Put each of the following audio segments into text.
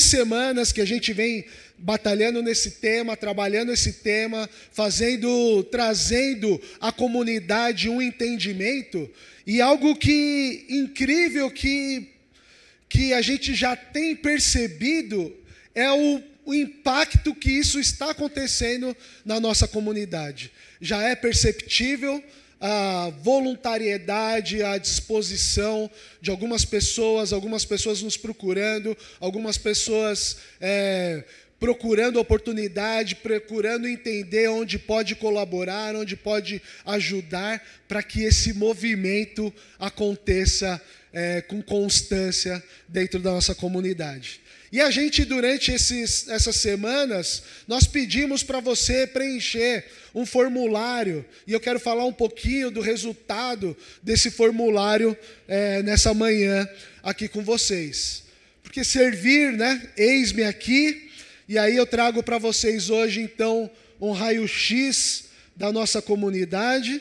semanas que a gente vem batalhando nesse tema, trabalhando esse tema, fazendo, trazendo à comunidade um entendimento e algo que incrível que que a gente já tem percebido é o, o impacto que isso está acontecendo na nossa comunidade. Já é perceptível, a voluntariedade, a disposição de algumas pessoas, algumas pessoas nos procurando, algumas pessoas é, procurando oportunidade, procurando entender onde pode colaborar, onde pode ajudar, para que esse movimento aconteça é, com constância dentro da nossa comunidade. E a gente, durante esses, essas semanas, nós pedimos para você preencher um formulário, e eu quero falar um pouquinho do resultado desse formulário é, nessa manhã aqui com vocês. Porque servir, né? Eis-me aqui, e aí eu trago para vocês hoje, então, um raio-x da nossa comunidade.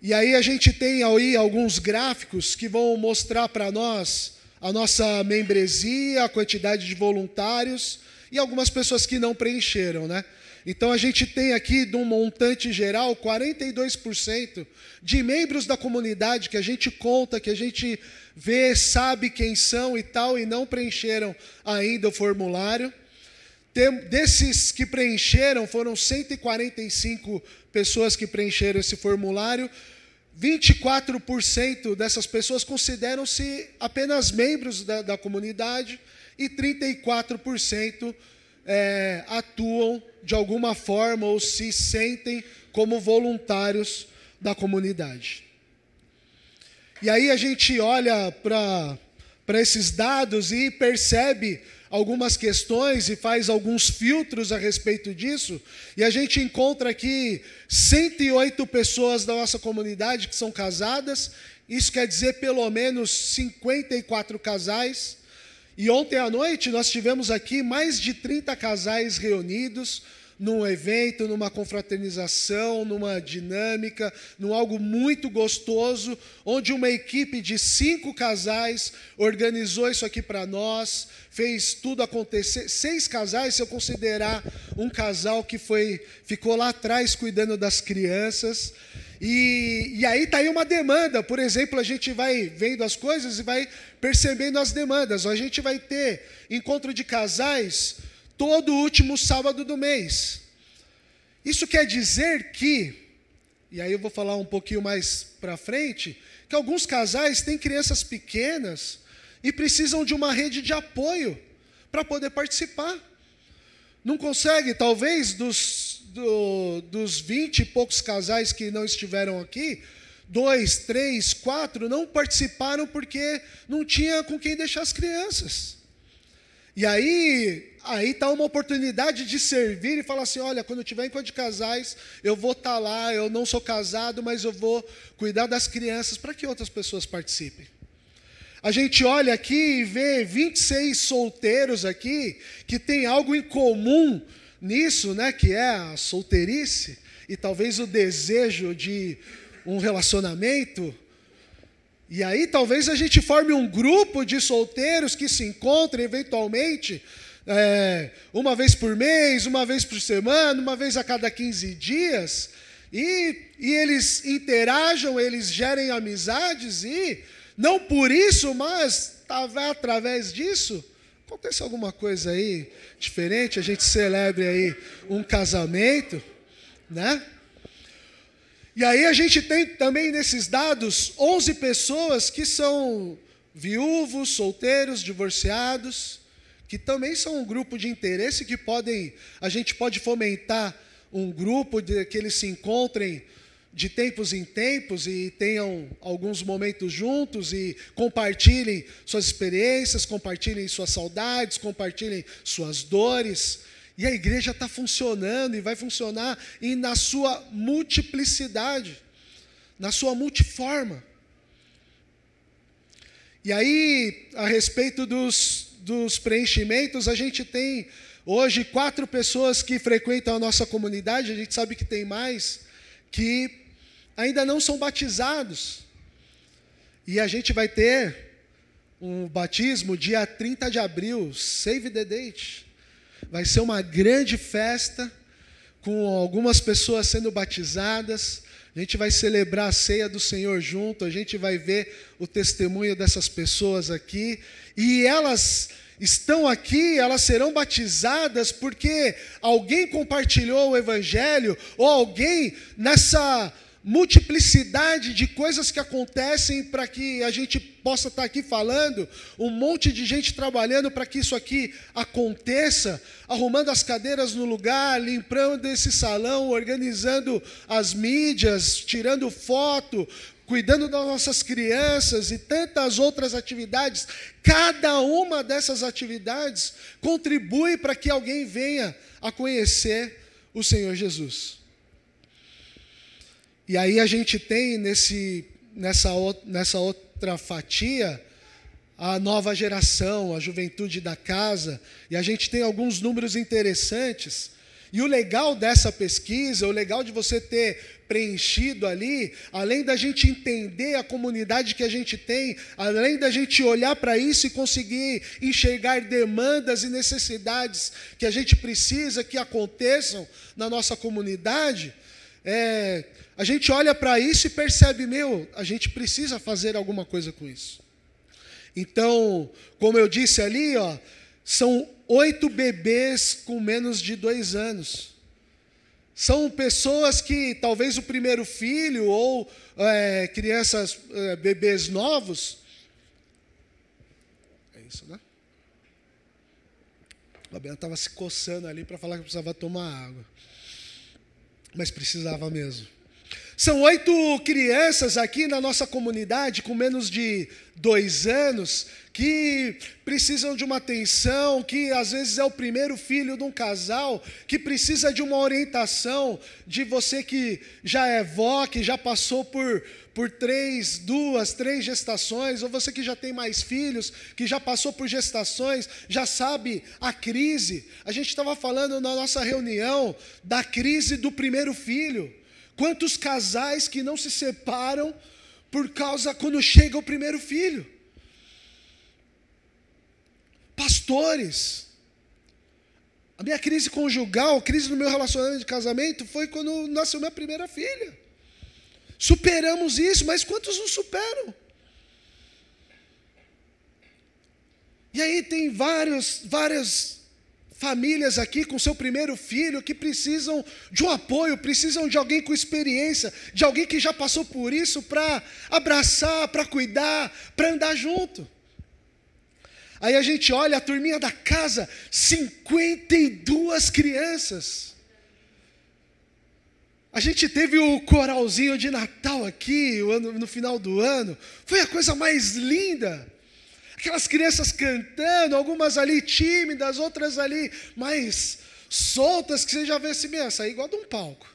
E aí a gente tem aí alguns gráficos que vão mostrar para nós a nossa membresia, a quantidade de voluntários e algumas pessoas que não preencheram, né? Então a gente tem aqui, de um montante geral, 42% de membros da comunidade que a gente conta, que a gente vê, sabe quem são e tal, e não preencheram ainda o formulário. Tem, desses que preencheram, foram 145 pessoas que preencheram esse formulário, 24% dessas pessoas consideram-se apenas membros da, da comunidade e 34% é, atuam de alguma forma ou se sentem como voluntários da comunidade. E aí a gente olha para esses dados e percebe algumas questões e faz alguns filtros a respeito disso, e a gente encontra aqui 108 pessoas da nossa comunidade que são casadas, isso quer dizer pelo menos 54 casais. E ontem à noite nós tivemos aqui mais de 30 casais reunidos, num evento, numa confraternização, numa dinâmica, num algo muito gostoso, onde uma equipe de cinco casais organizou isso aqui para nós, fez tudo acontecer. Seis casais, se eu considerar um casal que foi ficou lá atrás cuidando das crianças. E, e aí está aí uma demanda. Por exemplo, a gente vai vendo as coisas e vai percebendo as demandas. A gente vai ter encontro de casais todo último sábado do mês. Isso quer dizer que, e aí eu vou falar um pouquinho mais para frente, que alguns casais têm crianças pequenas e precisam de uma rede de apoio para poder participar. Não consegue, talvez, dos, do, dos 20 e poucos casais que não estiveram aqui, dois, três, quatro não participaram porque não tinha com quem deixar as crianças. E aí, aí está uma oportunidade de servir e falar assim: olha, quando eu tiver encontro de casais, eu vou estar tá lá, eu não sou casado, mas eu vou cuidar das crianças para que outras pessoas participem. A gente olha aqui e vê 26 solteiros aqui que tem algo em comum nisso, né, que é a solteirice e talvez o desejo de um relacionamento. E aí talvez a gente forme um grupo de solteiros que se encontrem eventualmente é, uma vez por mês, uma vez por semana, uma vez a cada 15 dias, e, e eles interajam, eles gerem amizades, e não por isso, mas através disso, acontece alguma coisa aí diferente, a gente celebre aí um casamento, né? E aí a gente tem também nesses dados 11 pessoas que são viúvos, solteiros, divorciados, que também são um grupo de interesse que podem, a gente pode fomentar um grupo de que eles se encontrem de tempos em tempos e tenham alguns momentos juntos e compartilhem suas experiências, compartilhem suas saudades, compartilhem suas dores. E a igreja está funcionando e vai funcionar e na sua multiplicidade, na sua multiforma. E aí, a respeito dos, dos preenchimentos, a gente tem hoje quatro pessoas que frequentam a nossa comunidade, a gente sabe que tem mais, que ainda não são batizados. E a gente vai ter um batismo dia 30 de abril, save the date. Vai ser uma grande festa com algumas pessoas sendo batizadas. A gente vai celebrar a ceia do Senhor junto, a gente vai ver o testemunho dessas pessoas aqui. E elas estão aqui, elas serão batizadas porque alguém compartilhou o Evangelho, ou alguém nessa multiplicidade de coisas que acontecem para que a gente possa estar aqui falando, um monte de gente trabalhando para que isso aqui aconteça, arrumando as cadeiras no lugar, limpando esse salão, organizando as mídias, tirando foto, cuidando das nossas crianças e tantas outras atividades, cada uma dessas atividades contribui para que alguém venha a conhecer o Senhor Jesus. E aí a gente tem nesse, nessa, nessa outra fatia a nova geração, a juventude da casa, e a gente tem alguns números interessantes. E o legal dessa pesquisa, o legal de você ter preenchido ali, além da gente entender a comunidade que a gente tem, além da gente olhar para isso e conseguir enxergar demandas e necessidades que a gente precisa que aconteçam na nossa comunidade, é, a gente olha para isso e percebe, meu, a gente precisa fazer alguma coisa com isso. Então, como eu disse ali, ó, são oito bebês com menos de dois anos. São pessoas que talvez o primeiro filho ou é, crianças, é, bebês novos. É isso, né? O Fabiano estava se coçando ali para falar que precisava tomar água. Mas precisava mesmo. São oito crianças aqui na nossa comunidade com menos de dois anos que precisam de uma atenção, que às vezes é o primeiro filho de um casal, que precisa de uma orientação de você que já é vó, que já passou por, por três, duas, três gestações, ou você que já tem mais filhos, que já passou por gestações, já sabe a crise. A gente estava falando na nossa reunião da crise do primeiro filho. Quantos casais que não se separam por causa quando chega o primeiro filho? Pastores. A minha crise conjugal, a crise no meu relacionamento de casamento foi quando nasceu minha primeira filha. Superamos isso, mas quantos não superam? E aí tem vários, várias famílias aqui com seu primeiro filho que precisam de um apoio, precisam de alguém com experiência, de alguém que já passou por isso para abraçar, para cuidar, para andar junto. Aí a gente olha a turminha da casa, 52 crianças. A gente teve o coralzinho de Natal aqui no final do ano, foi a coisa mais linda aquelas crianças cantando, algumas ali tímidas, outras ali mais soltas, que você já vê assim, meu, sair igual de um palco.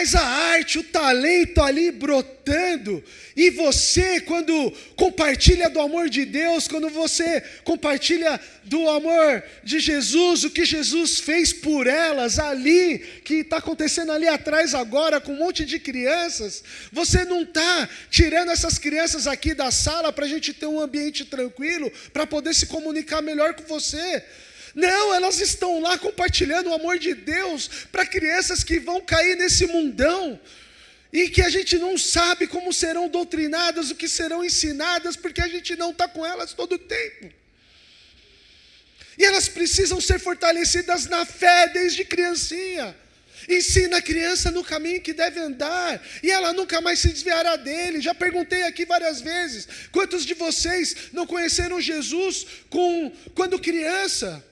Mas a arte, o talento ali brotando, e você, quando compartilha do amor de Deus, quando você compartilha do amor de Jesus, o que Jesus fez por elas ali, que está acontecendo ali atrás agora, com um monte de crianças, você não está tirando essas crianças aqui da sala para a gente ter um ambiente tranquilo, para poder se comunicar melhor com você. Não, elas estão lá compartilhando o amor de Deus para crianças que vão cair nesse mundão e que a gente não sabe como serão doutrinadas, o que serão ensinadas, porque a gente não está com elas todo o tempo. E elas precisam ser fortalecidas na fé desde criancinha. Ensina a criança no caminho que deve andar, e ela nunca mais se desviará dele. Já perguntei aqui várias vezes: quantos de vocês não conheceram Jesus com, quando criança?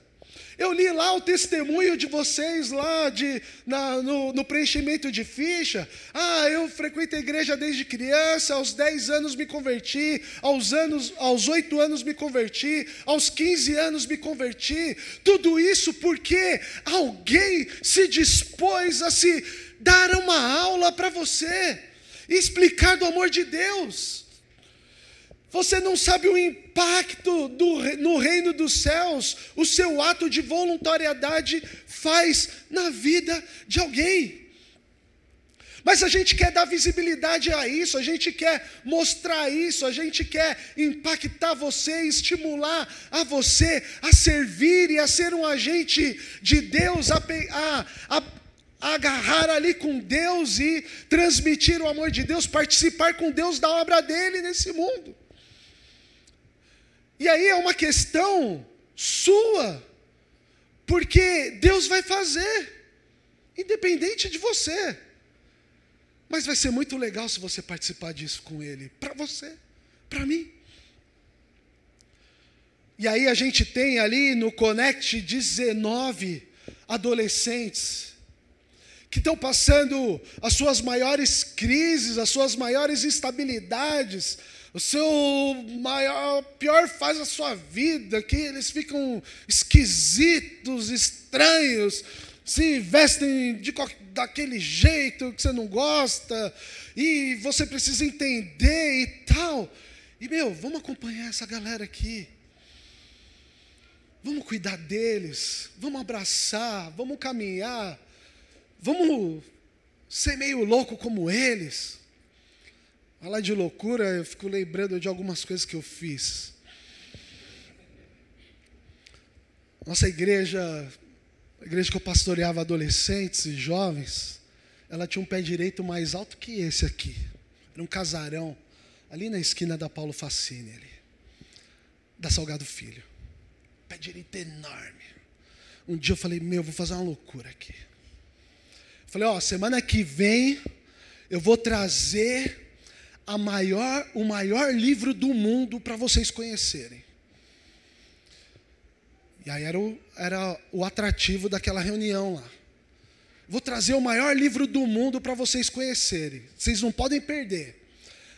Eu li lá o testemunho de vocês lá de, na, no, no, preenchimento de ficha. Ah, eu frequento a igreja desde criança, aos 10 anos me converti, aos, anos, aos 8 anos me converti, aos 15 anos me converti. Tudo isso porque alguém se dispôs a se dar uma aula para você, explicar do amor de Deus. Você não sabe o impacto do, no reino dos céus, o seu ato de voluntariedade faz na vida de alguém. Mas a gente quer dar visibilidade a isso, a gente quer mostrar isso, a gente quer impactar você, estimular a você a servir e a ser um agente de Deus, a, a, a agarrar ali com Deus e transmitir o amor de Deus, participar com Deus da obra dele nesse mundo. E aí é uma questão sua, porque Deus vai fazer, independente de você. Mas vai ser muito legal se você participar disso com Ele, para você, para mim. E aí a gente tem ali no Connect 19 adolescentes que estão passando as suas maiores crises, as suas maiores instabilidades, o seu maior, pior fase da sua vida, que eles ficam esquisitos, estranhos, se vestem de, daquele jeito que você não gosta, e você precisa entender e tal. E, meu, vamos acompanhar essa galera aqui. Vamos cuidar deles, vamos abraçar, vamos caminhar Vamos ser meio louco como eles. Falar de loucura, eu fico lembrando de algumas coisas que eu fiz. Nossa igreja, a igreja que eu pastoreava adolescentes e jovens, ela tinha um pé direito mais alto que esse aqui. Era um casarão, ali na esquina da Paulo Facine, ali, da Salgado Filho. Pé direito enorme. Um dia eu falei, meu, vou fazer uma loucura aqui. Falei, ó, semana que vem eu vou trazer a maior, o maior livro do mundo para vocês conhecerem. E aí era o, era o atrativo daquela reunião lá. Vou trazer o maior livro do mundo para vocês conhecerem. Vocês não podem perder.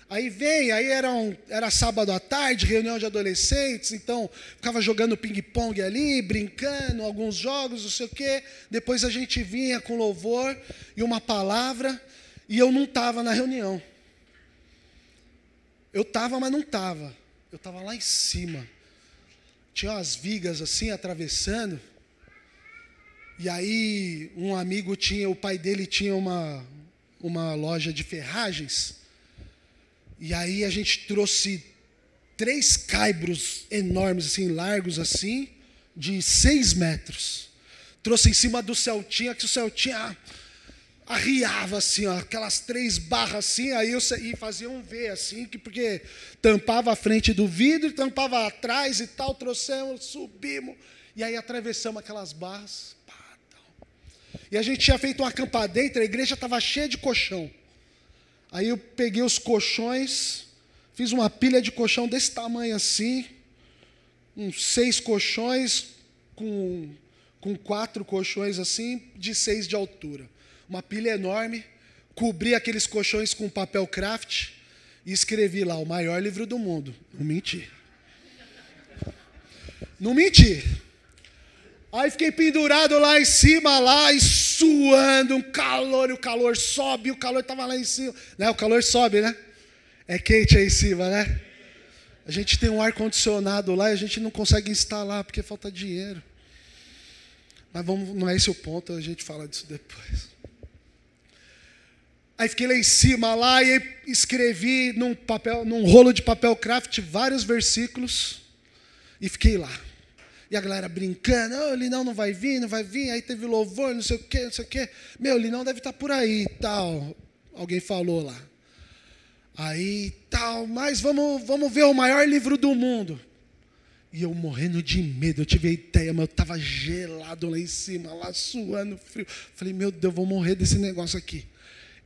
Aí vem, aí era, um, era sábado à tarde, reunião de adolescentes, então ficava jogando ping-pong ali, brincando, alguns jogos, não sei o quê. Depois a gente vinha com louvor e uma palavra, e eu não estava na reunião. Eu estava, mas não estava. Eu estava lá em cima. Tinha umas vigas assim atravessando. E aí um amigo tinha, o pai dele tinha uma, uma loja de ferragens. E aí a gente trouxe três caibros enormes, assim, largos assim, de seis metros. Trouxe em cima do Celtinha, que o Celtinha arriava assim, ó, aquelas três barras assim, aí eu e fazia um V assim, que porque tampava a frente do vidro, tampava atrás e tal, trouxemos, subimos, e aí atravessamos aquelas barras. Pá, e a gente tinha feito uma campa dentro, a igreja estava cheia de colchão. Aí eu peguei os colchões, fiz uma pilha de colchão desse tamanho assim, uns seis colchões, com, com quatro colchões assim, de seis de altura. Uma pilha enorme, cobri aqueles colchões com papel craft e escrevi lá, o maior livro do mundo. Não menti. Não menti. Aí fiquei pendurado lá em cima, lá, e suando, um calor, e o calor sobe, o calor estava lá em cima. Né? O calor sobe, né? É quente aí em cima, né? A gente tem um ar-condicionado lá e a gente não consegue instalar porque falta dinheiro. Mas vamos, não é esse o ponto, a gente fala disso depois. Aí fiquei lá em cima lá e escrevi num papel, num rolo de papel craft vários versículos e fiquei lá. E a galera brincando, oh, o Linão não vai vir, não vai vir, aí teve louvor, não sei o quê, não sei o quê. Meu, o Linão deve estar por aí tal. Alguém falou lá. Aí tal, mas vamos, vamos ver o maior livro do mundo. E eu morrendo de medo, eu tive a ideia, mas eu estava gelado lá em cima, lá suando frio. Falei, meu Deus, eu vou morrer desse negócio aqui.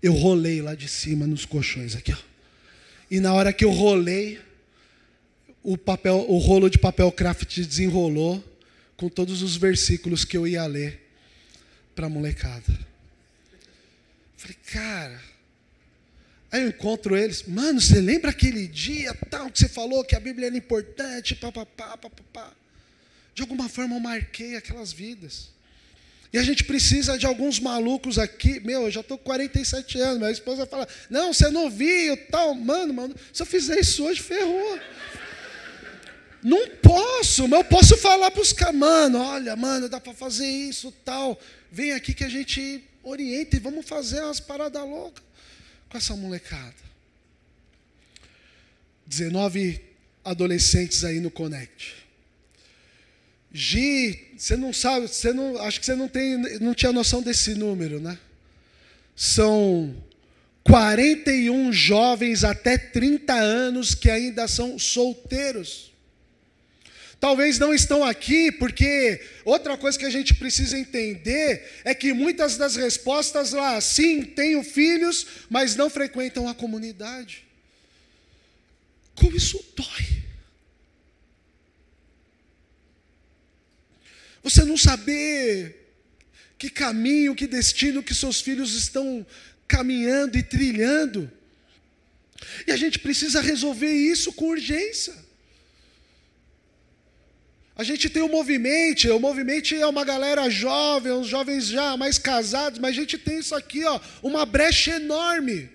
Eu rolei lá de cima nos colchões aqui, ó. E na hora que eu rolei, o, papel, o rolo de papel craft desenrolou com todos os versículos que eu ia ler para a molecada. Falei, cara. Aí eu encontro eles, mano, você lembra aquele dia tal que você falou que a Bíblia era importante, papapá, papapá. De alguma forma eu marquei aquelas vidas. E a gente precisa de alguns malucos aqui. Meu, eu já estou com 47 anos. Minha esposa fala: Não, você é novinho, tal. Mano, mano, se eu fizer isso hoje, ferrou. Não posso, mas eu posso falar para os caras, mano, olha, mano, dá para fazer isso, tal. Vem aqui que a gente orienta e vamos fazer umas paradas loucas. com essa molecada. 19 adolescentes aí no Connect. Gi, você não sabe, você não, acho que você não tem, não tinha noção desse número, né? São 41 jovens até 30 anos que ainda são solteiros. Talvez não estão aqui porque outra coisa que a gente precisa entender é que muitas das respostas lá, sim, tenho filhos, mas não frequentam a comunidade. Como isso dói. Você não saber que caminho, que destino que seus filhos estão caminhando e trilhando. E a gente precisa resolver isso com urgência. A gente tem o movimento, o movimento é uma galera jovem, uns jovens já mais casados, mas a gente tem isso aqui, ó, uma brecha enorme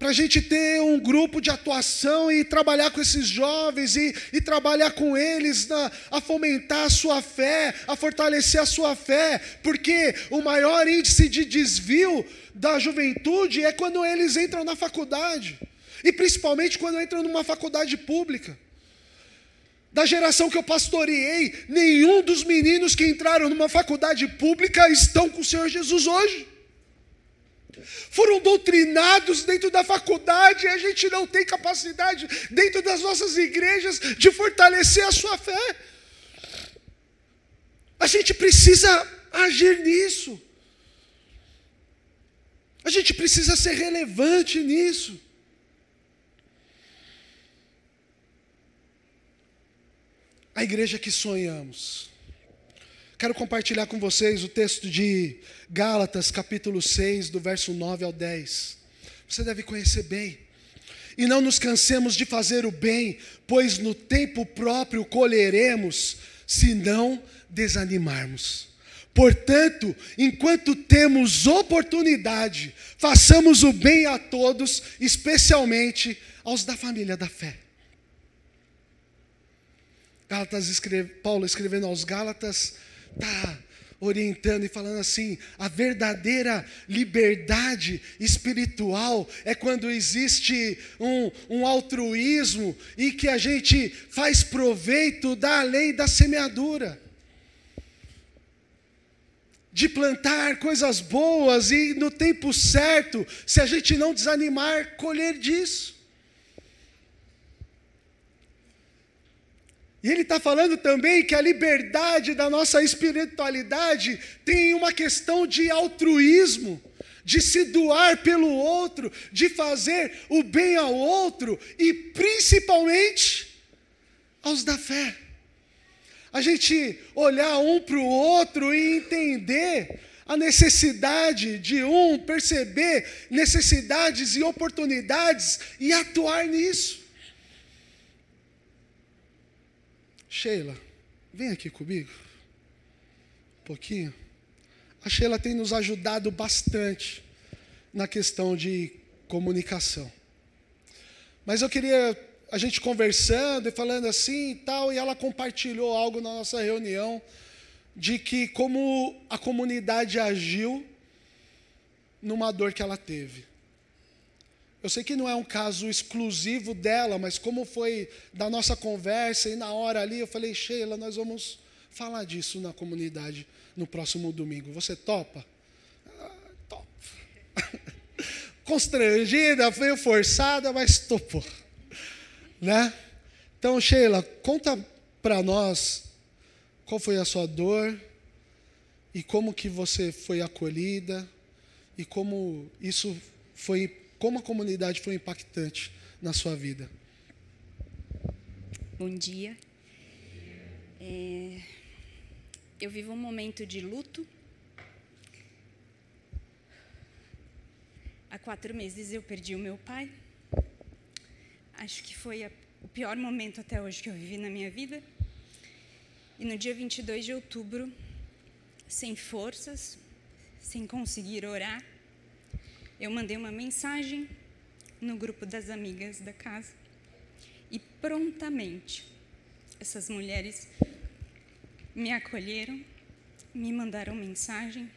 para a gente ter um grupo de atuação e trabalhar com esses jovens e, e trabalhar com eles na, a fomentar a sua fé, a fortalecer a sua fé, porque o maior índice de desvio da juventude é quando eles entram na faculdade, e principalmente quando entram numa faculdade pública. Da geração que eu pastoreei, nenhum dos meninos que entraram numa faculdade pública estão com o Senhor Jesus hoje foram doutrinados dentro da faculdade, e a gente não tem capacidade dentro das nossas igrejas de fortalecer a sua fé. A gente precisa agir nisso. A gente precisa ser relevante nisso. A igreja que sonhamos. Quero compartilhar com vocês o texto de Gálatas, capítulo 6, do verso 9 ao 10. Você deve conhecer bem. E não nos cansemos de fazer o bem, pois no tempo próprio colheremos, se não desanimarmos. Portanto, enquanto temos oportunidade, façamos o bem a todos, especialmente aos da família da fé. Gálatas escreve, Paulo escrevendo aos Gálatas, está orientando e falando assim: a verdadeira liberdade espiritual é quando existe um, um altruísmo e que a gente faz proveito da lei da semeadura. De plantar coisas boas e no tempo certo, se a gente não desanimar, colher disso. E ele está falando também que a liberdade da nossa espiritualidade tem uma questão de altruísmo, de se doar pelo outro, de fazer o bem ao outro e principalmente aos da fé. A gente olhar um para o outro e entender a necessidade de um, perceber necessidades e oportunidades e atuar nisso. Sheila, vem aqui comigo. Um pouquinho. A Sheila tem nos ajudado bastante na questão de comunicação. Mas eu queria a gente conversando e falando assim e tal, e ela compartilhou algo na nossa reunião de que como a comunidade agiu numa dor que ela teve. Eu sei que não é um caso exclusivo dela, mas como foi da nossa conversa e na hora ali, eu falei, Sheila, nós vamos falar disso na comunidade no próximo domingo. Você topa? Ah, topa. Constrangida, veio forçada, mas topou. Né? Então, Sheila, conta para nós qual foi a sua dor e como que você foi acolhida e como isso foi como a comunidade foi impactante na sua vida? Bom dia. É, eu vivo um momento de luto. Há quatro meses eu perdi o meu pai. Acho que foi a, o pior momento até hoje que eu vivi na minha vida. E no dia 22 de outubro, sem forças, sem conseguir orar, eu mandei uma mensagem no grupo das amigas da casa e prontamente essas mulheres me acolheram, me mandaram mensagem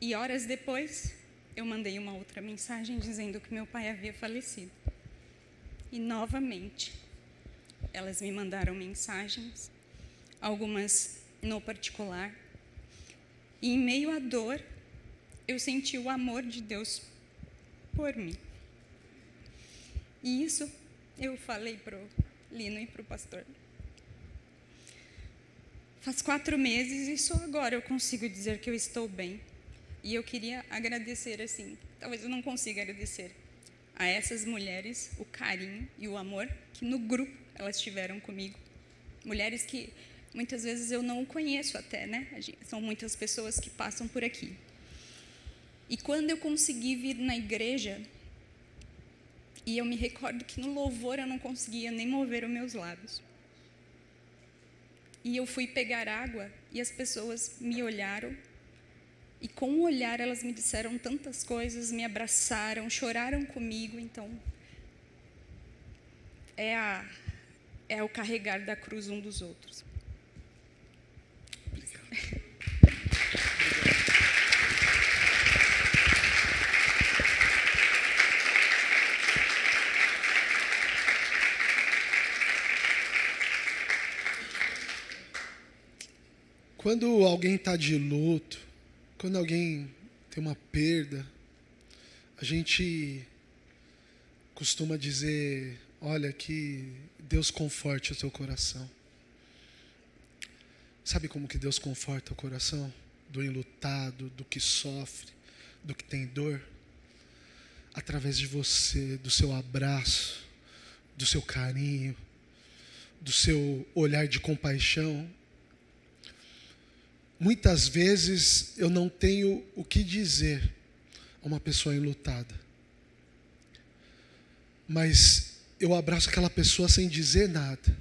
E horas depois, eu mandei uma outra mensagem dizendo que meu pai havia falecido. E novamente, elas me mandaram mensagens, algumas no particular. E em meio à dor, eu senti o amor de Deus por mim. E isso eu falei para o Lino e para o pastor. Faz quatro meses e só agora eu consigo dizer que eu estou bem. E eu queria agradecer, assim, talvez eu não consiga agradecer a essas mulheres o carinho e o amor que no grupo elas tiveram comigo. Mulheres que muitas vezes eu não conheço até, né? São muitas pessoas que passam por aqui. E quando eu consegui vir na igreja, e eu me recordo que no louvor eu não conseguia nem mover os meus lábios. E eu fui pegar água e as pessoas me olharam. E com o olhar elas me disseram tantas coisas, me abraçaram, choraram comigo. Então, é, a, é o carregar da cruz um dos outros. Quando alguém está de luto, quando alguém tem uma perda, a gente costuma dizer: olha, que Deus conforte o teu coração. Sabe como que Deus conforta o coração do enlutado, do que sofre, do que tem dor? Através de você, do seu abraço, do seu carinho, do seu olhar de compaixão, Muitas vezes eu não tenho o que dizer a uma pessoa enlutada. Mas eu abraço aquela pessoa sem dizer nada.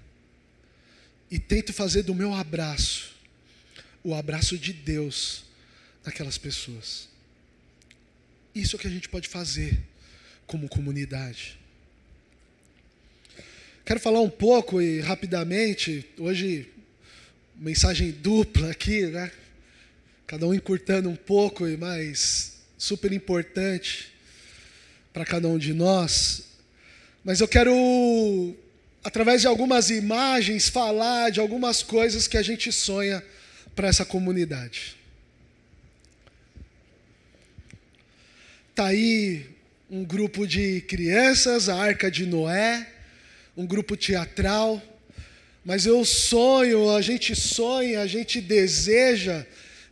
E tento fazer do meu abraço o abraço de Deus naquelas pessoas. Isso é o que a gente pode fazer como comunidade. Quero falar um pouco e rapidamente, hoje mensagem dupla aqui, né? Cada um encurtando um pouco, mas super importante para cada um de nós. Mas eu quero, através de algumas imagens, falar de algumas coisas que a gente sonha para essa comunidade. Está aí um grupo de crianças, a Arca de Noé, um grupo teatral mas eu sonho, a gente sonha, a gente deseja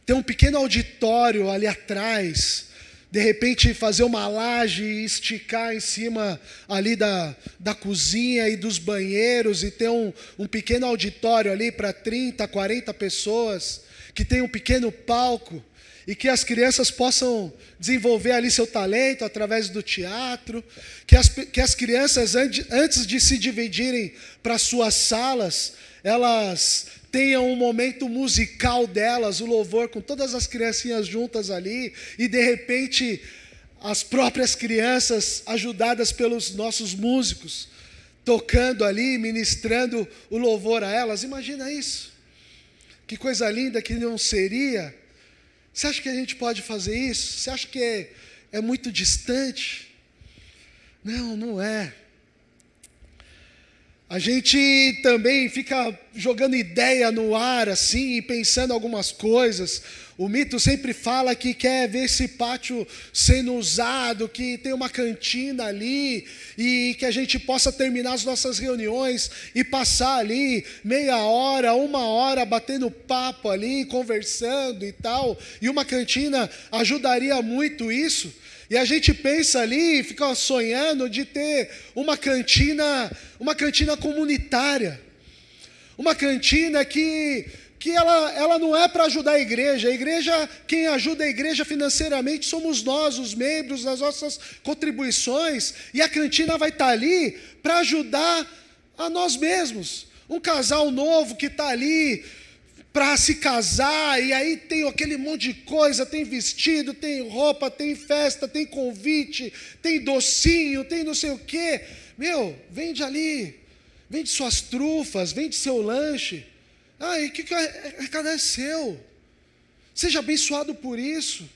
ter um pequeno auditório ali atrás, de repente fazer uma laje e esticar em cima ali da, da cozinha e dos banheiros e ter um, um pequeno auditório ali para 30, 40 pessoas, que tem um pequeno palco e que as crianças possam desenvolver ali seu talento através do teatro, que as, que as crianças, antes de se dividirem para suas salas, elas tenham um momento musical delas, o louvor com todas as criancinhas juntas ali, e de repente as próprias crianças, ajudadas pelos nossos músicos, tocando ali, ministrando o louvor a elas. Imagina isso. Que coisa linda que não seria você acha que a gente pode fazer isso? Você acha que é, é muito distante? Não, não é. A gente também fica jogando ideia no ar assim, pensando algumas coisas. O mito sempre fala que quer ver esse pátio sendo usado, que tem uma cantina ali e que a gente possa terminar as nossas reuniões e passar ali meia hora, uma hora batendo papo ali, conversando e tal. E uma cantina ajudaria muito isso. E a gente pensa ali, fica sonhando de ter uma cantina, uma cantina comunitária. Uma cantina que que ela, ela não é para ajudar a igreja. A igreja, quem ajuda a igreja financeiramente somos nós, os membros, as nossas contribuições. E a cantina vai estar tá ali para ajudar a nós mesmos. Um casal novo que está ali para se casar, e aí tem aquele monte de coisa: tem vestido, tem roupa, tem festa, tem convite, tem docinho, tem não sei o quê. Meu, vende ali, vende suas trufas, vende seu lanche. E que, que é, é, cada é seu. Seja abençoado por isso.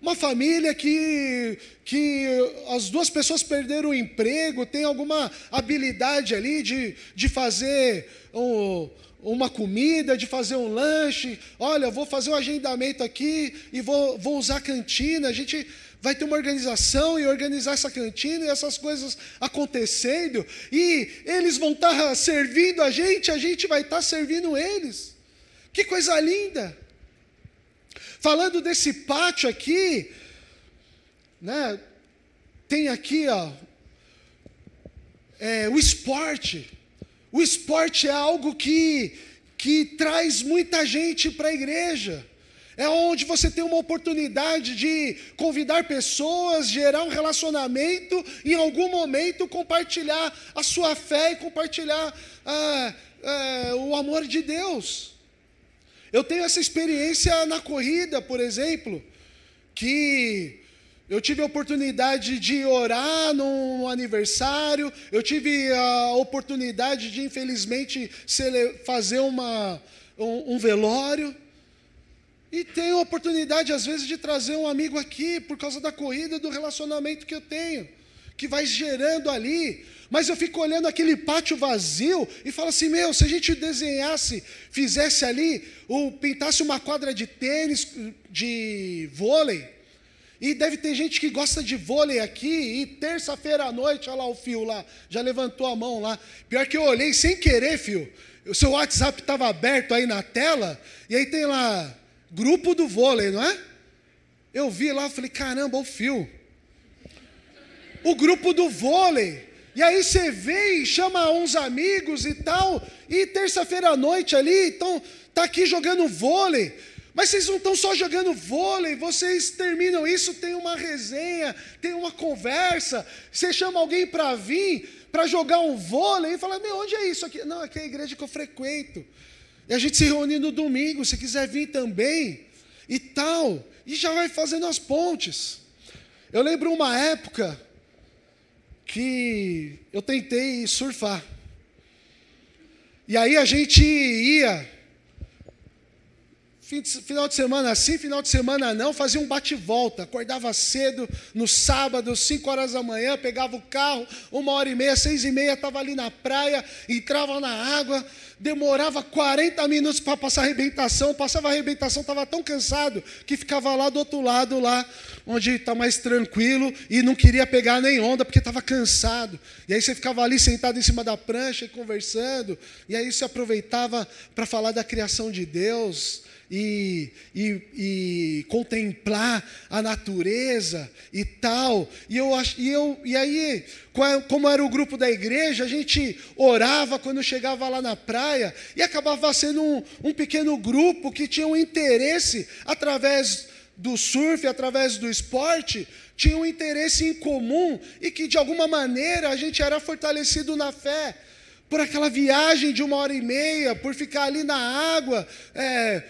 uma família que, que as duas pessoas perderam o emprego, tem alguma habilidade ali de, de fazer um, uma comida, de fazer um lanche. Olha, vou fazer um agendamento aqui e vou, vou usar a cantina. A gente vai ter uma organização e organizar essa cantina e essas coisas acontecendo. E eles vão estar servindo a gente, a gente vai estar servindo eles. Que coisa linda! Falando desse pátio aqui, né, tem aqui ó, é, o esporte. O esporte é algo que, que traz muita gente para a igreja. É onde você tem uma oportunidade de convidar pessoas, gerar um relacionamento, em algum momento compartilhar a sua fé e compartilhar ah, ah, o amor de Deus. Eu tenho essa experiência na corrida, por exemplo, que eu tive a oportunidade de orar num aniversário, eu tive a oportunidade de, infelizmente, fazer uma, um, um velório. E tenho a oportunidade, às vezes, de trazer um amigo aqui por causa da corrida, do relacionamento que eu tenho, que vai gerando ali mas eu fico olhando aquele pátio vazio e falo assim: meu, se a gente desenhasse, fizesse ali, ou pintasse uma quadra de tênis, de vôlei, e deve ter gente que gosta de vôlei aqui, e terça-feira à noite, olha lá o fio lá, já levantou a mão lá. Pior que eu olhei sem querer, fio. O seu WhatsApp estava aberto aí na tela, e aí tem lá, grupo do vôlei, não é? Eu vi lá, falei, caramba, o fio. O grupo do vôlei. E aí você vem chama uns amigos e tal, e terça-feira à noite ali, então tá aqui jogando vôlei. Mas vocês não estão só jogando vôlei, vocês terminam isso, tem uma resenha, tem uma conversa, você chama alguém para vir, para jogar um vôlei, e fala, meu, onde é isso aqui? Não, aqui é a igreja que eu frequento. E a gente se reúne no domingo, se quiser vir também, e tal. E já vai fazendo as pontes. Eu lembro uma época que eu tentei surfar. E aí a gente ia, final de semana sim, final de semana não, fazia um bate-volta. Acordava cedo, no sábado, 5 horas da manhã, pegava o carro, uma hora e meia, seis e meia, estava ali na praia, entrava na água, demorava 40 minutos para passar a arrebentação, passava a arrebentação, estava tão cansado que ficava lá do outro lado, lá onde está mais tranquilo, e não queria pegar nem onda porque estava cansado. E aí você ficava ali sentado em cima da prancha e conversando, e aí você aproveitava para falar da criação de Deus, e, e, e, contemplar a natureza e tal. E, eu, e, eu, e aí, como era o grupo da igreja, a gente orava quando chegava lá na praia e acabava sendo um, um pequeno grupo que tinha um interesse através do surf, através do esporte, tinha um interesse em comum e que de alguma maneira a gente era fortalecido na fé por aquela viagem de uma hora e meia, por ficar ali na água. É,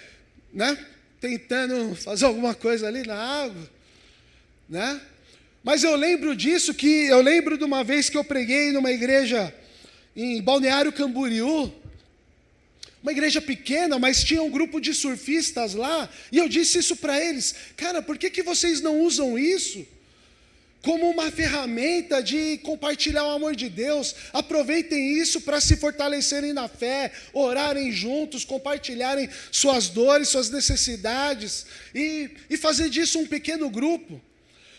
né? Tentando fazer alguma coisa ali na água, né? Mas eu lembro disso que eu lembro de uma vez que eu preguei numa igreja em Balneário Camboriú, uma igreja pequena, mas tinha um grupo de surfistas lá, e eu disse isso para eles: "Cara, por que que vocês não usam isso?" Como uma ferramenta de compartilhar o amor de Deus. Aproveitem isso para se fortalecerem na fé, orarem juntos, compartilharem suas dores, suas necessidades e, e fazer disso um pequeno grupo.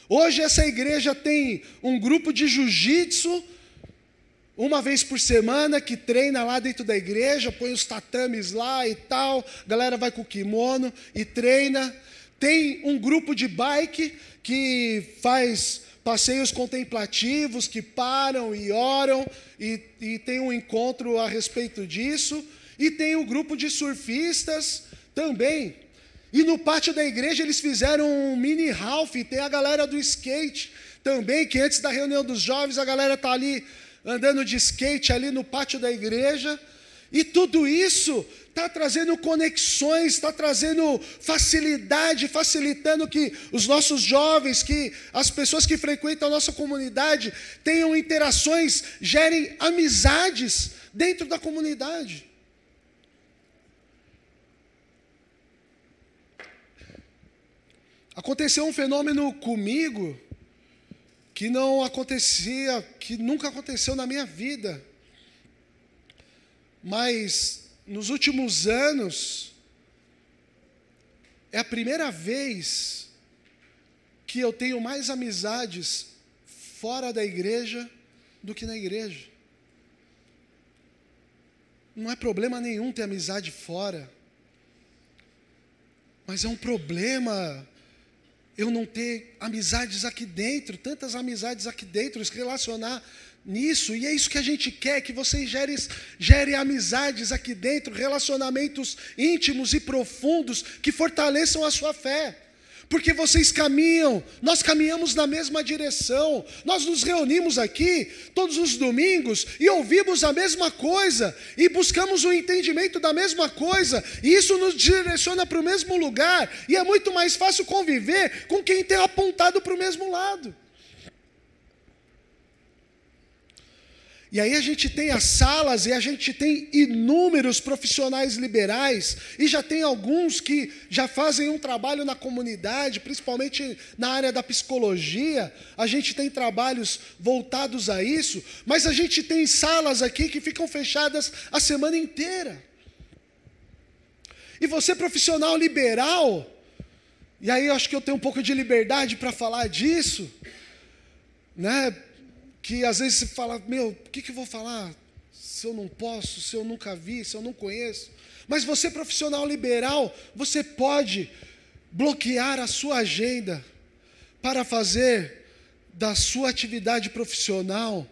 Hoje essa igreja tem um grupo de jiu-jitsu, uma vez por semana, que treina lá dentro da igreja, põe os tatames lá e tal, a galera vai com o kimono e treina. Tem um grupo de bike que faz passeios contemplativos que param e oram e, e tem um encontro a respeito disso. E tem o grupo de surfistas também. E no pátio da igreja eles fizeram um mini Ralph, tem a galera do skate também, que antes da reunião dos jovens a galera está ali andando de skate ali no pátio da igreja. E tudo isso está trazendo conexões, está trazendo facilidade, facilitando que os nossos jovens, que as pessoas que frequentam a nossa comunidade tenham interações, gerem amizades dentro da comunidade. Aconteceu um fenômeno comigo que não acontecia, que nunca aconteceu na minha vida. Mas nos últimos anos é a primeira vez que eu tenho mais amizades fora da igreja do que na igreja. Não é problema nenhum ter amizade fora. Mas é um problema eu não ter amizades aqui dentro, tantas amizades aqui dentro, se relacionar nisso, e é isso que a gente quer, que vocês gerem, gerem amizades aqui dentro, relacionamentos íntimos e profundos que fortaleçam a sua fé porque vocês caminham, nós caminhamos na mesma direção, nós nos reunimos aqui todos os domingos e ouvimos a mesma coisa, e buscamos o entendimento da mesma coisa, e isso nos direciona para o mesmo lugar, e é muito mais fácil conviver com quem tem apontado para o mesmo lado. E aí a gente tem as salas e a gente tem inúmeros profissionais liberais e já tem alguns que já fazem um trabalho na comunidade, principalmente na área da psicologia. A gente tem trabalhos voltados a isso, mas a gente tem salas aqui que ficam fechadas a semana inteira. E você profissional liberal, e aí eu acho que eu tenho um pouco de liberdade para falar disso, né? Que às vezes você fala, meu, o que, que eu vou falar? Se eu não posso, se eu nunca vi, se eu não conheço. Mas você, profissional liberal, você pode bloquear a sua agenda para fazer da sua atividade profissional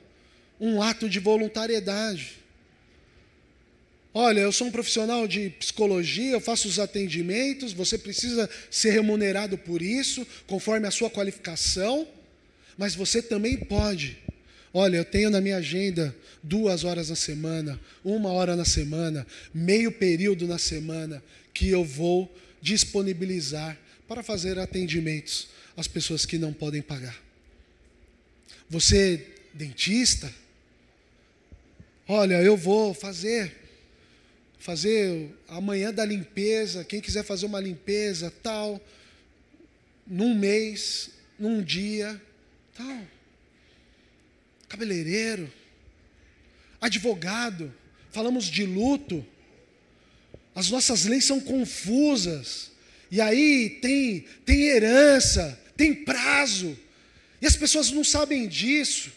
um ato de voluntariedade. Olha, eu sou um profissional de psicologia, eu faço os atendimentos, você precisa ser remunerado por isso, conforme a sua qualificação, mas você também pode Olha, eu tenho na minha agenda duas horas na semana, uma hora na semana, meio período na semana, que eu vou disponibilizar para fazer atendimentos às pessoas que não podem pagar. Você, dentista, olha, eu vou fazer, fazer amanhã da limpeza, quem quiser fazer uma limpeza, tal, num mês, num dia, tal cabeleireiro, advogado, falamos de luto. As nossas leis são confusas. E aí tem tem herança, tem prazo. E as pessoas não sabem disso.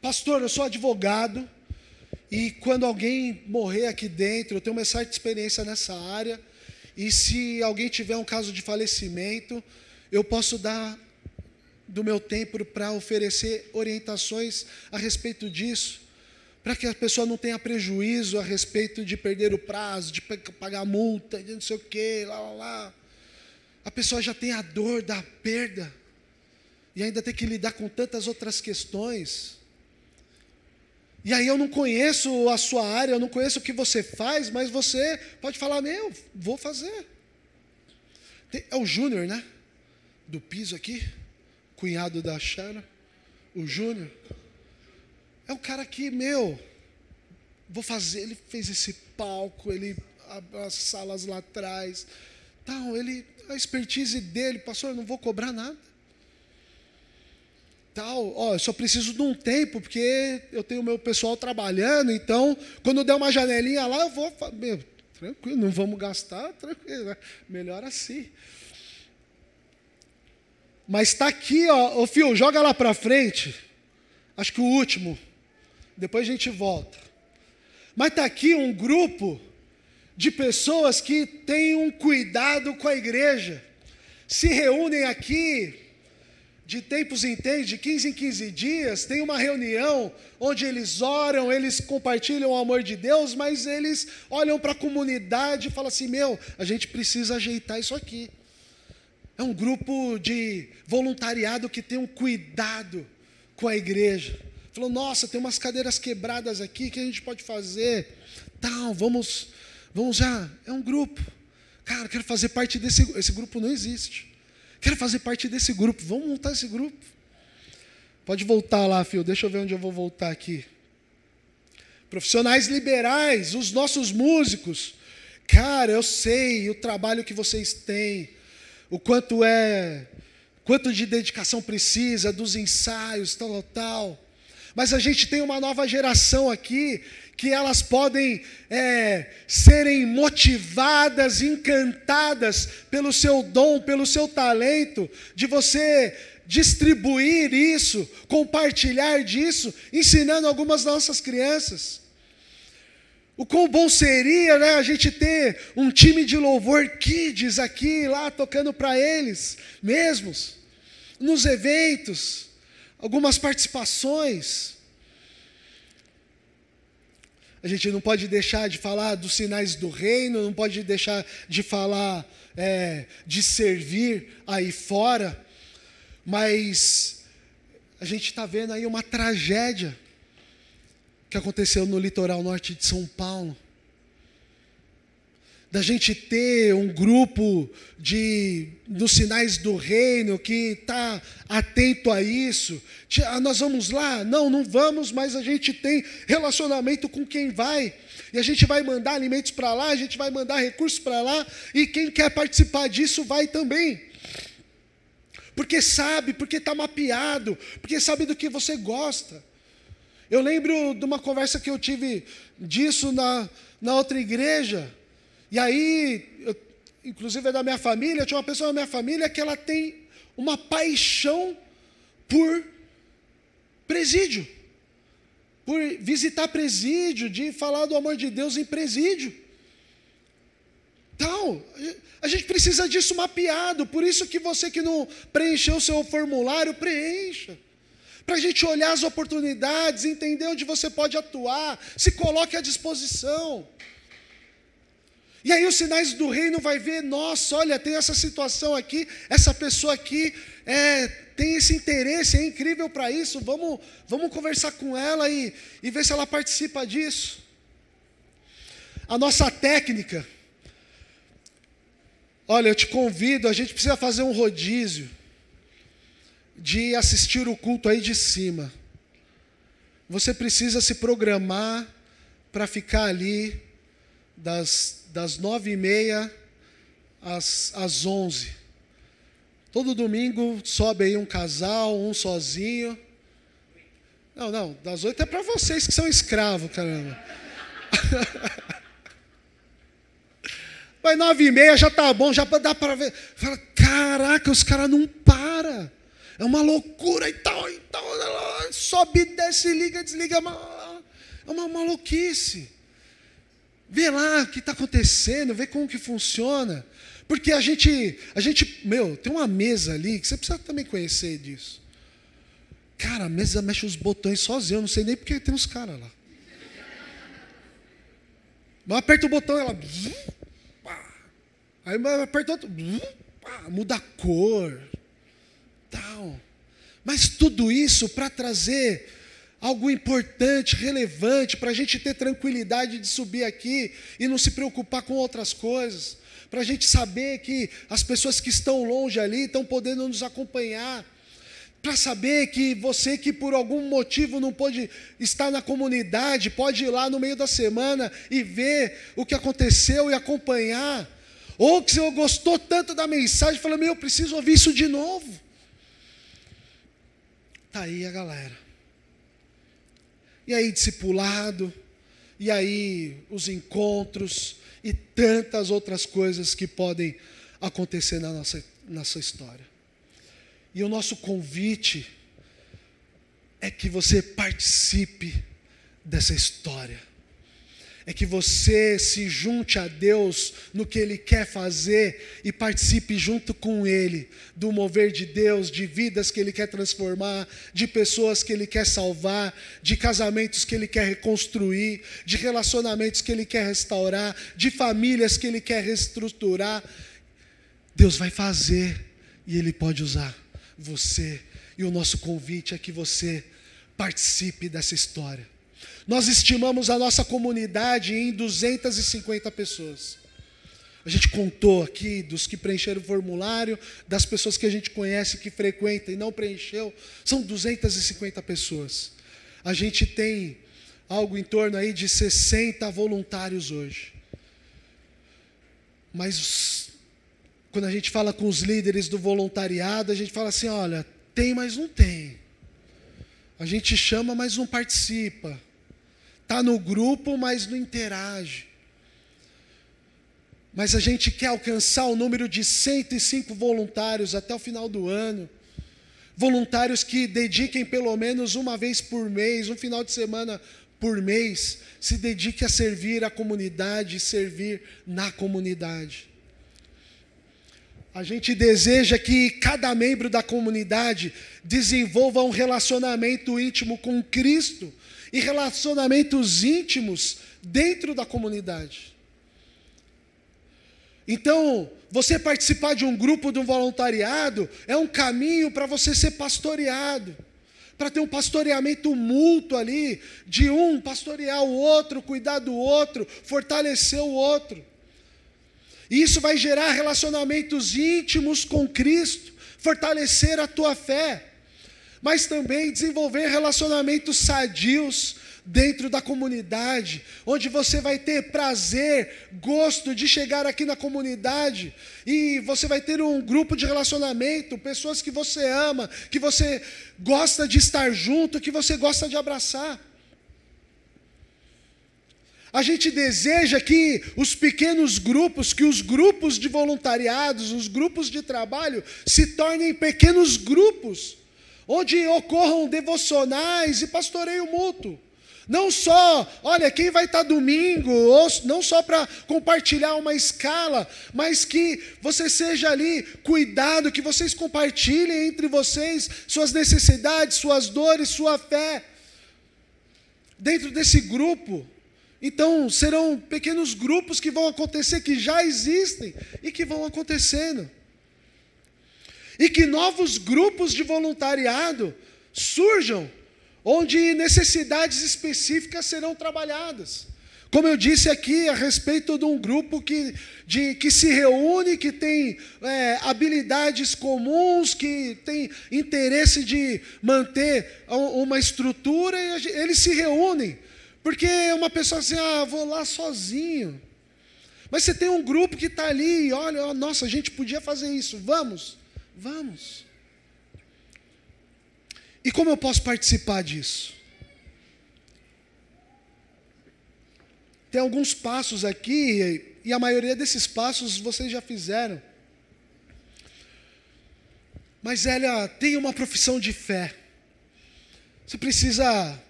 Pastor, eu sou advogado e quando alguém morrer aqui dentro, eu tenho uma certa experiência nessa área, e se alguém tiver um caso de falecimento, eu posso dar do meu tempo para oferecer orientações a respeito disso, para que a pessoa não tenha prejuízo a respeito de perder o prazo, de pagar multa, de não sei o quê, lá, lá, lá. A pessoa já tem a dor da perda e ainda tem que lidar com tantas outras questões. E aí eu não conheço a sua área, eu não conheço o que você faz, mas você pode falar, meu, vou fazer. é o Júnior, né? Do piso aqui cunhado da Sharon, o Júnior, é um cara que, meu, vou fazer, ele fez esse palco, ele as salas lá atrás, tal, ele, a expertise dele, pastor, eu não vou cobrar nada. Tal, ó, eu só preciso de um tempo, porque eu tenho meu pessoal trabalhando, então, quando der uma janelinha lá, eu vou, meu, tranquilo, não vamos gastar, tranquilo, né? melhor assim. Mas está aqui, ó, ô Fio, joga lá para frente. Acho que o último. Depois a gente volta. Mas está aqui um grupo de pessoas que têm um cuidado com a igreja. Se reúnem aqui de tempos em tempos, de 15 em 15 dias, tem uma reunião onde eles oram, eles compartilham o amor de Deus, mas eles olham para a comunidade e falam assim: meu, a gente precisa ajeitar isso aqui. É um grupo de voluntariado que tem um cuidado com a igreja. Falou, nossa, tem umas cadeiras quebradas aqui, que a gente pode fazer? Tal, vamos, vamos já. É um grupo. Cara, quero fazer parte desse esse grupo não existe. Quero fazer parte desse grupo. Vamos montar esse grupo. Pode voltar lá, filho. Deixa eu ver onde eu vou voltar aqui. Profissionais liberais, os nossos músicos. Cara, eu sei o trabalho que vocês têm o quanto é quanto de dedicação precisa, dos ensaios, tal, tal. Mas a gente tem uma nova geração aqui que elas podem é, serem motivadas, encantadas pelo seu dom, pelo seu talento, de você distribuir isso, compartilhar disso, ensinando algumas nossas crianças. O quão bom seria né, a gente ter um time de louvor kids aqui, lá, tocando para eles mesmos, nos eventos, algumas participações. A gente não pode deixar de falar dos sinais do reino, não pode deixar de falar é, de servir aí fora, mas a gente está vendo aí uma tragédia que aconteceu no litoral norte de São Paulo. Da gente ter um grupo de dos sinais do reino que está atento a isso. Ah, nós vamos lá? Não, não vamos, mas a gente tem relacionamento com quem vai. E a gente vai mandar alimentos para lá, a gente vai mandar recursos para lá, e quem quer participar disso vai também porque sabe, porque está mapeado, porque sabe do que você gosta. Eu lembro de uma conversa que eu tive disso na, na outra igreja, e aí, eu, inclusive é da minha família, tinha uma pessoa da minha família que ela tem uma paixão por presídio, por visitar presídio, de falar do amor de Deus em presídio. Então, a gente precisa disso mapeado, por isso que você que não preencheu o seu formulário, preencha. Para a gente olhar as oportunidades, entender onde você pode atuar, se coloque à disposição. E aí os sinais do reino vai ver, nossa, olha, tem essa situação aqui, essa pessoa aqui é, tem esse interesse, é incrível para isso, vamos, vamos conversar com ela e, e ver se ela participa disso. A nossa técnica, Olha, eu te convido, a gente precisa fazer um rodízio de assistir o culto aí de cima. Você precisa se programar para ficar ali das, das nove e meia às, às onze. Todo domingo sobe aí um casal, um sozinho. Não, não, das oito é para vocês que são escravos, caramba. Mas nove e meia já está bom, já dá para ver. Fala, caraca, os caras não param. É uma loucura e tal, e tal. Sobe, desce, liga, desliga. É uma maluquice. Vê lá o que está acontecendo, vê como que funciona. Porque a gente, a gente, meu, tem uma mesa ali que você precisa também conhecer disso. Cara, a mesa mexe os botões sozinho, eu não sei nem porque tem uns caras lá. Mas aperta o botão, ela Aí aperta outro, muda a cor, tal. Mas tudo isso para trazer algo importante, relevante, para a gente ter tranquilidade de subir aqui e não se preocupar com outras coisas, para a gente saber que as pessoas que estão longe ali estão podendo nos acompanhar, para saber que você que por algum motivo não pode estar na comunidade, pode ir lá no meio da semana e ver o que aconteceu e acompanhar. Ou que você gostou tanto da mensagem, falou: Meu, eu preciso ouvir isso de novo. Está aí a galera. E aí, discipulado, e aí, os encontros, e tantas outras coisas que podem acontecer na nossa, nossa história. E o nosso convite é que você participe dessa história é que você se junte a Deus no que Ele quer fazer e participe junto com Ele do mover de Deus, de vidas que Ele quer transformar, de pessoas que Ele quer salvar, de casamentos que Ele quer reconstruir, de relacionamentos que Ele quer restaurar, de famílias que Ele quer reestruturar. Deus vai fazer e Ele pode usar você. E o nosso convite é que você participe dessa história. Nós estimamos a nossa comunidade em 250 pessoas. A gente contou aqui dos que preencheram o formulário, das pessoas que a gente conhece que frequenta e não preencheu, são 250 pessoas. A gente tem algo em torno aí de 60 voluntários hoje. Mas quando a gente fala com os líderes do voluntariado, a gente fala assim: olha, tem, mas não tem. A gente chama, mas não participa. Está no grupo, mas não interage. Mas a gente quer alcançar o número de 105 voluntários até o final do ano. Voluntários que dediquem pelo menos uma vez por mês, um final de semana por mês, se dedique a servir a comunidade, servir na comunidade. A gente deseja que cada membro da comunidade desenvolva um relacionamento íntimo com Cristo e relacionamentos íntimos dentro da comunidade. Então, você participar de um grupo, de um voluntariado, é um caminho para você ser pastoreado, para ter um pastoreamento mútuo ali, de um pastorear o outro, cuidar do outro, fortalecer o outro. E isso vai gerar relacionamentos íntimos com Cristo, fortalecer a tua fé, mas também desenvolver relacionamentos sadios, dentro da comunidade, onde você vai ter prazer, gosto de chegar aqui na comunidade e você vai ter um grupo de relacionamento, pessoas que você ama, que você gosta de estar junto, que você gosta de abraçar. A gente deseja que os pequenos grupos, que os grupos de voluntariados, os grupos de trabalho, se tornem pequenos grupos, onde ocorram devocionais e pastoreio mútuo. Não só, olha, quem vai estar domingo, ou não só para compartilhar uma escala, mas que você seja ali cuidado, que vocês compartilhem entre vocês suas necessidades, suas dores, sua fé. Dentro desse grupo, então serão pequenos grupos que vão acontecer, que já existem e que vão acontecendo. E que novos grupos de voluntariado surjam onde necessidades específicas serão trabalhadas. Como eu disse aqui, a respeito de um grupo que, de, que se reúne, que tem é, habilidades comuns, que tem interesse de manter uma estrutura, e eles se reúnem. Porque uma pessoa assim, ah, vou lá sozinho. Mas você tem um grupo que está ali, olha, nossa, a gente podia fazer isso, vamos, vamos. E como eu posso participar disso? Tem alguns passos aqui, e a maioria desses passos vocês já fizeram. Mas, ela tem uma profissão de fé. Você precisa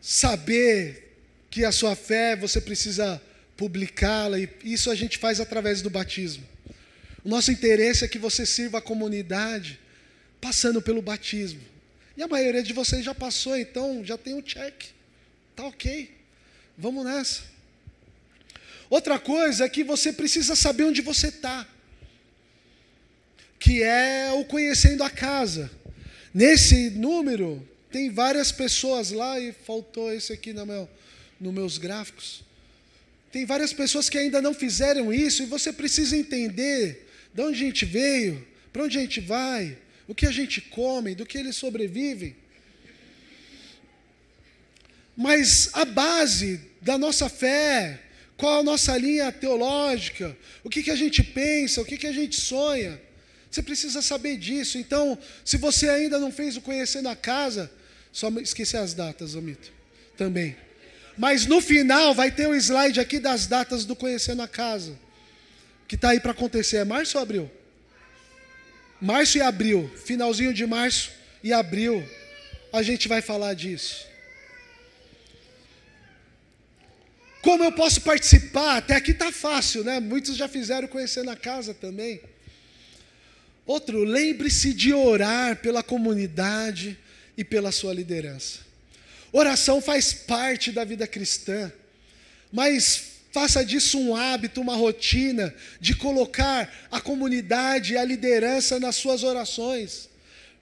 saber que a sua fé, você precisa publicá-la, e isso a gente faz através do batismo. O nosso interesse é que você sirva a comunidade passando pelo batismo. E a maioria de vocês já passou, então já tem o um check. Tá ok. Vamos nessa. Outra coisa é que você precisa saber onde você está. Que é o conhecendo a casa. Nesse número, tem várias pessoas lá, e faltou esse aqui no meu, nos meus gráficos. Tem várias pessoas que ainda não fizeram isso, e você precisa entender de onde a gente veio, para onde a gente vai, o que a gente come, do que eles sobrevivem. Mas a base da nossa fé, qual a nossa linha teológica, o que, que a gente pensa, o que, que a gente sonha, você precisa saber disso. Então, se você ainda não fez o Conhecer na Casa, só esqueci as datas, Omito, também. Mas no final vai ter o slide aqui das datas do Conhecer na Casa, que está aí para acontecer. É março ou abril? Março e abril, finalzinho de março e abril, a gente vai falar disso. Como eu posso participar? Até aqui está fácil, né? Muitos já fizeram conhecer na casa também. Outro, lembre-se de orar pela comunidade e pela sua liderança. Oração faz parte da vida cristã, mas Faça disso um hábito, uma rotina de colocar a comunidade a liderança nas suas orações.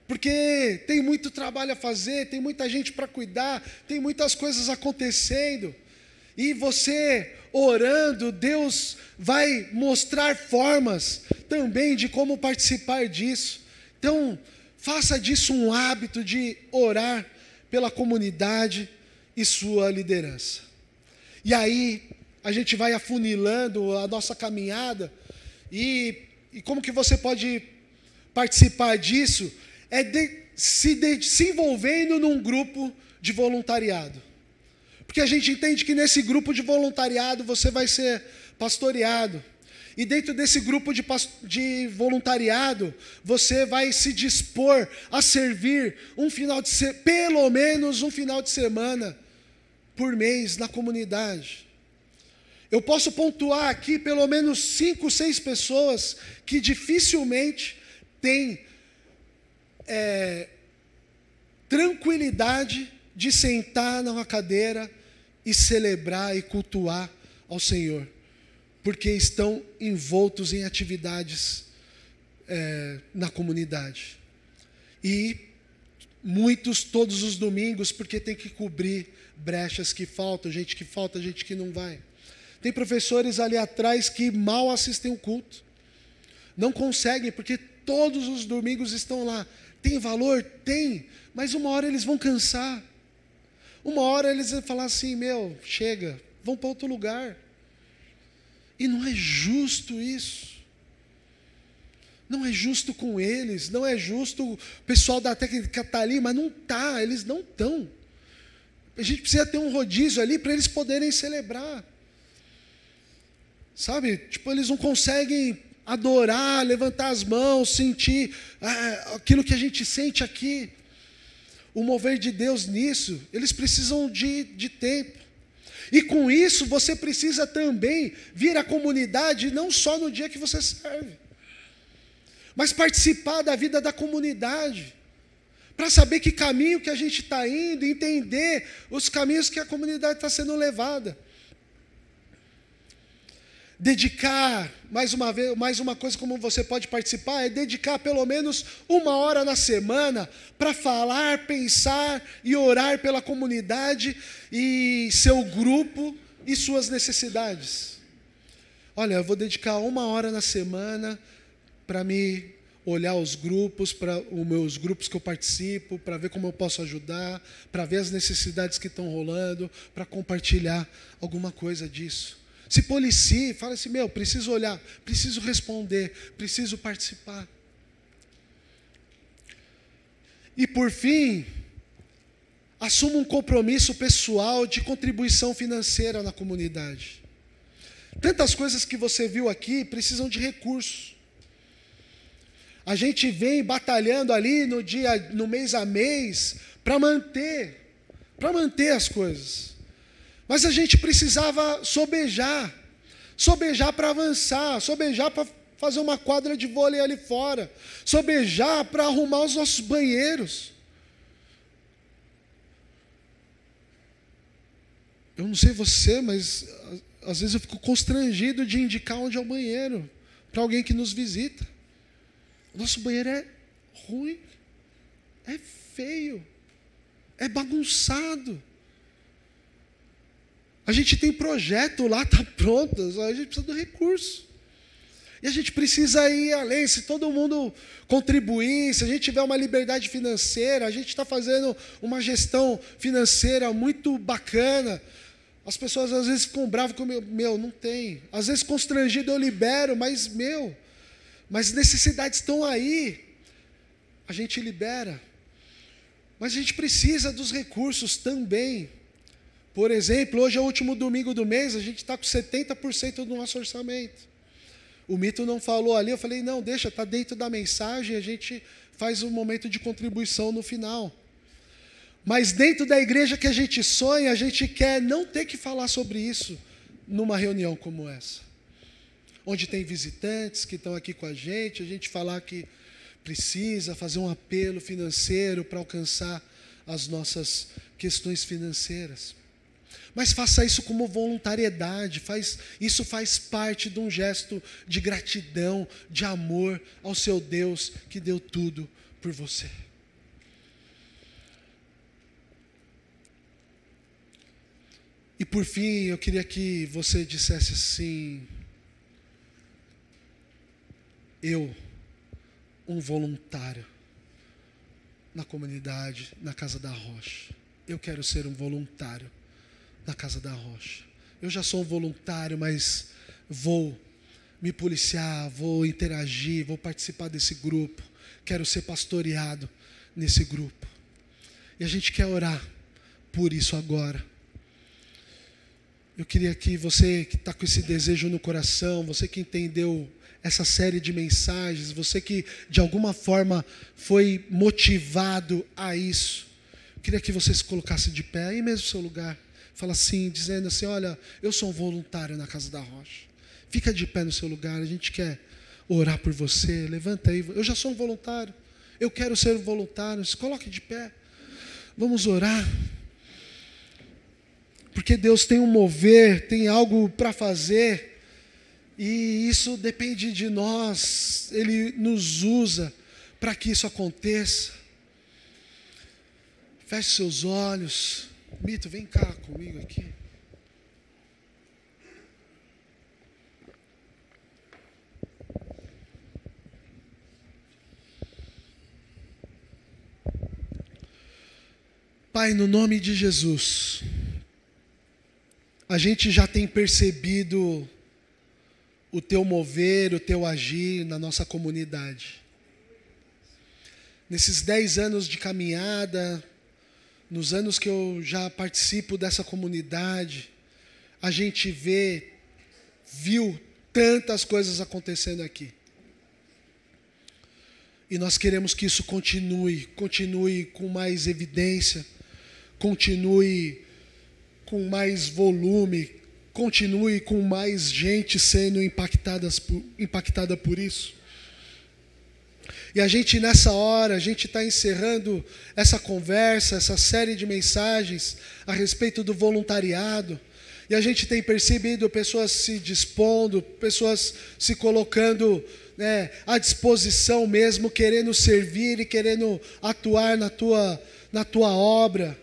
Porque tem muito trabalho a fazer, tem muita gente para cuidar, tem muitas coisas acontecendo. E você orando, Deus vai mostrar formas também de como participar disso. Então, faça disso um hábito de orar pela comunidade e sua liderança. E aí, a gente vai afunilando a nossa caminhada E, e como que você pode participar disso? É de, se, de, se envolvendo num grupo de voluntariado. Porque a gente entende que nesse grupo de voluntariado você vai ser pastoreado. E dentro desse grupo de, de voluntariado, você vai se dispor a servir um final de pelo menos um final de semana por mês na comunidade. Eu posso pontuar aqui pelo menos cinco, seis pessoas que dificilmente têm é, tranquilidade de sentar numa cadeira e celebrar e cultuar ao Senhor, porque estão envoltos em atividades é, na comunidade. E muitos todos os domingos, porque tem que cobrir brechas que faltam, gente que falta, gente que não vai. Tem professores ali atrás que mal assistem o culto. Não conseguem, porque todos os domingos estão lá. Tem valor? Tem, mas uma hora eles vão cansar. Uma hora eles vão falar assim: meu, chega, vão para outro lugar. E não é justo isso. Não é justo com eles, não é justo o pessoal da técnica está ali, mas não está, eles não estão. A gente precisa ter um rodízio ali para eles poderem celebrar. Sabe? Tipo, eles não conseguem adorar, levantar as mãos, sentir ah, aquilo que a gente sente aqui. O mover de Deus nisso, eles precisam de, de tempo. E com isso, você precisa também vir à comunidade, não só no dia que você serve, mas participar da vida da comunidade, para saber que caminho que a gente está indo, entender os caminhos que a comunidade está sendo levada dedicar, mais uma vez, mais uma coisa como você pode participar, é dedicar pelo menos uma hora na semana para falar, pensar e orar pela comunidade e seu grupo e suas necessidades. Olha, eu vou dedicar uma hora na semana para me olhar os grupos, para os meus grupos que eu participo, para ver como eu posso ajudar, para ver as necessidades que estão rolando, para compartilhar alguma coisa disso. Se policie, fala assim: meu, preciso olhar, preciso responder, preciso participar. E por fim, assuma um compromisso pessoal de contribuição financeira na comunidade. Tantas coisas que você viu aqui precisam de recursos. A gente vem batalhando ali no dia, no mês a mês, para manter, para manter as coisas. Mas a gente precisava sobejar, sobejar para avançar, sobejar para fazer uma quadra de vôlei ali fora, sobejar para arrumar os nossos banheiros. Eu não sei você, mas às vezes eu fico constrangido de indicar onde é o banheiro para alguém que nos visita. Nosso banheiro é ruim, é feio, é bagunçado. A gente tem projeto lá, está pronto, a gente precisa do recurso. E a gente precisa ir além. Se todo mundo contribuir, se a gente tiver uma liberdade financeira, a gente está fazendo uma gestão financeira muito bacana. As pessoas às vezes ficam bravas com meu, meu, não tem. Às vezes constrangido eu libero, mas meu, mas necessidades estão aí. A gente libera. Mas a gente precisa dos recursos também. Por exemplo, hoje é o último domingo do mês, a gente está com 70% do nosso orçamento. O mito não falou ali, eu falei, não, deixa, está dentro da mensagem, a gente faz um momento de contribuição no final. Mas dentro da igreja que a gente sonha, a gente quer não ter que falar sobre isso numa reunião como essa. Onde tem visitantes que estão aqui com a gente, a gente falar que precisa fazer um apelo financeiro para alcançar as nossas questões financeiras. Mas faça isso como voluntariedade, faz, isso faz parte de um gesto de gratidão, de amor ao seu Deus que deu tudo por você. E por fim, eu queria que você dissesse assim: eu, um voluntário na comunidade, na Casa da Rocha, eu quero ser um voluntário na Casa da Rocha. Eu já sou um voluntário, mas vou me policiar, vou interagir, vou participar desse grupo, quero ser pastoreado nesse grupo. E a gente quer orar por isso agora. Eu queria que você que está com esse desejo no coração, você que entendeu essa série de mensagens, você que de alguma forma foi motivado a isso, eu queria que você se colocasse de pé aí mesmo no seu lugar. Fala assim, dizendo assim: Olha, eu sou um voluntário na Casa da Rocha. Fica de pé no seu lugar, a gente quer orar por você. Levanta aí, eu já sou um voluntário. Eu quero ser voluntário. Se coloque de pé. Vamos orar. Porque Deus tem um mover, tem algo para fazer. E isso depende de nós. Ele nos usa para que isso aconteça. Feche seus olhos. Mito, vem cá comigo aqui. Pai, no nome de Jesus, a gente já tem percebido o teu mover, o teu agir na nossa comunidade. Nesses dez anos de caminhada, nos anos que eu já participo dessa comunidade, a gente vê, viu tantas coisas acontecendo aqui. E nós queremos que isso continue, continue com mais evidência, continue com mais volume, continue com mais gente sendo impactadas por, impactada por isso. E a gente, nessa hora, a gente está encerrando essa conversa, essa série de mensagens a respeito do voluntariado. E a gente tem percebido pessoas se dispondo, pessoas se colocando né, à disposição mesmo, querendo servir e querendo atuar na tua, na tua obra.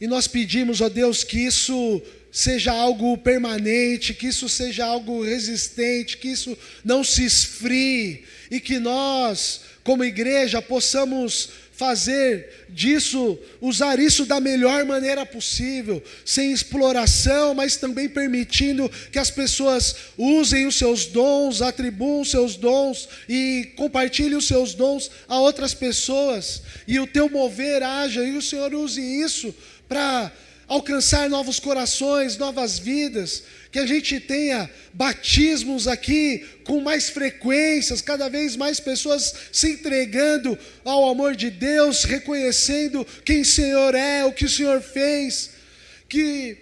E nós pedimos, ó Deus, que isso seja algo permanente, que isso seja algo resistente, que isso não se esfrie e que nós, como igreja, possamos fazer disso, usar isso da melhor maneira possível, sem exploração, mas também permitindo que as pessoas usem os seus dons, atribuam os seus dons e compartilhem os seus dons a outras pessoas, e o teu mover haja, e o Senhor use isso para alcançar novos corações, novas vidas, que a gente tenha batismos aqui com mais frequências, cada vez mais pessoas se entregando ao amor de Deus, reconhecendo quem o Senhor é, o que o Senhor fez, que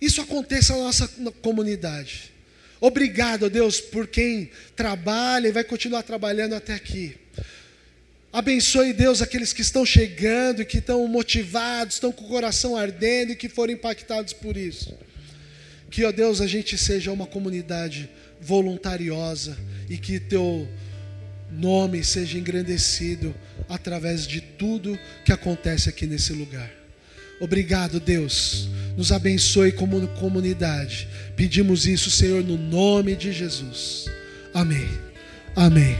isso aconteça na nossa comunidade. Obrigado, Deus, por quem trabalha e vai continuar trabalhando até aqui. Abençoe, Deus, aqueles que estão chegando e que estão motivados, estão com o coração ardendo e que foram impactados por isso. Que, ó Deus, a gente seja uma comunidade voluntariosa e que teu nome seja engrandecido através de tudo que acontece aqui nesse lugar. Obrigado, Deus. Nos abençoe como comunidade. Pedimos isso, Senhor, no nome de Jesus. Amém. Amém.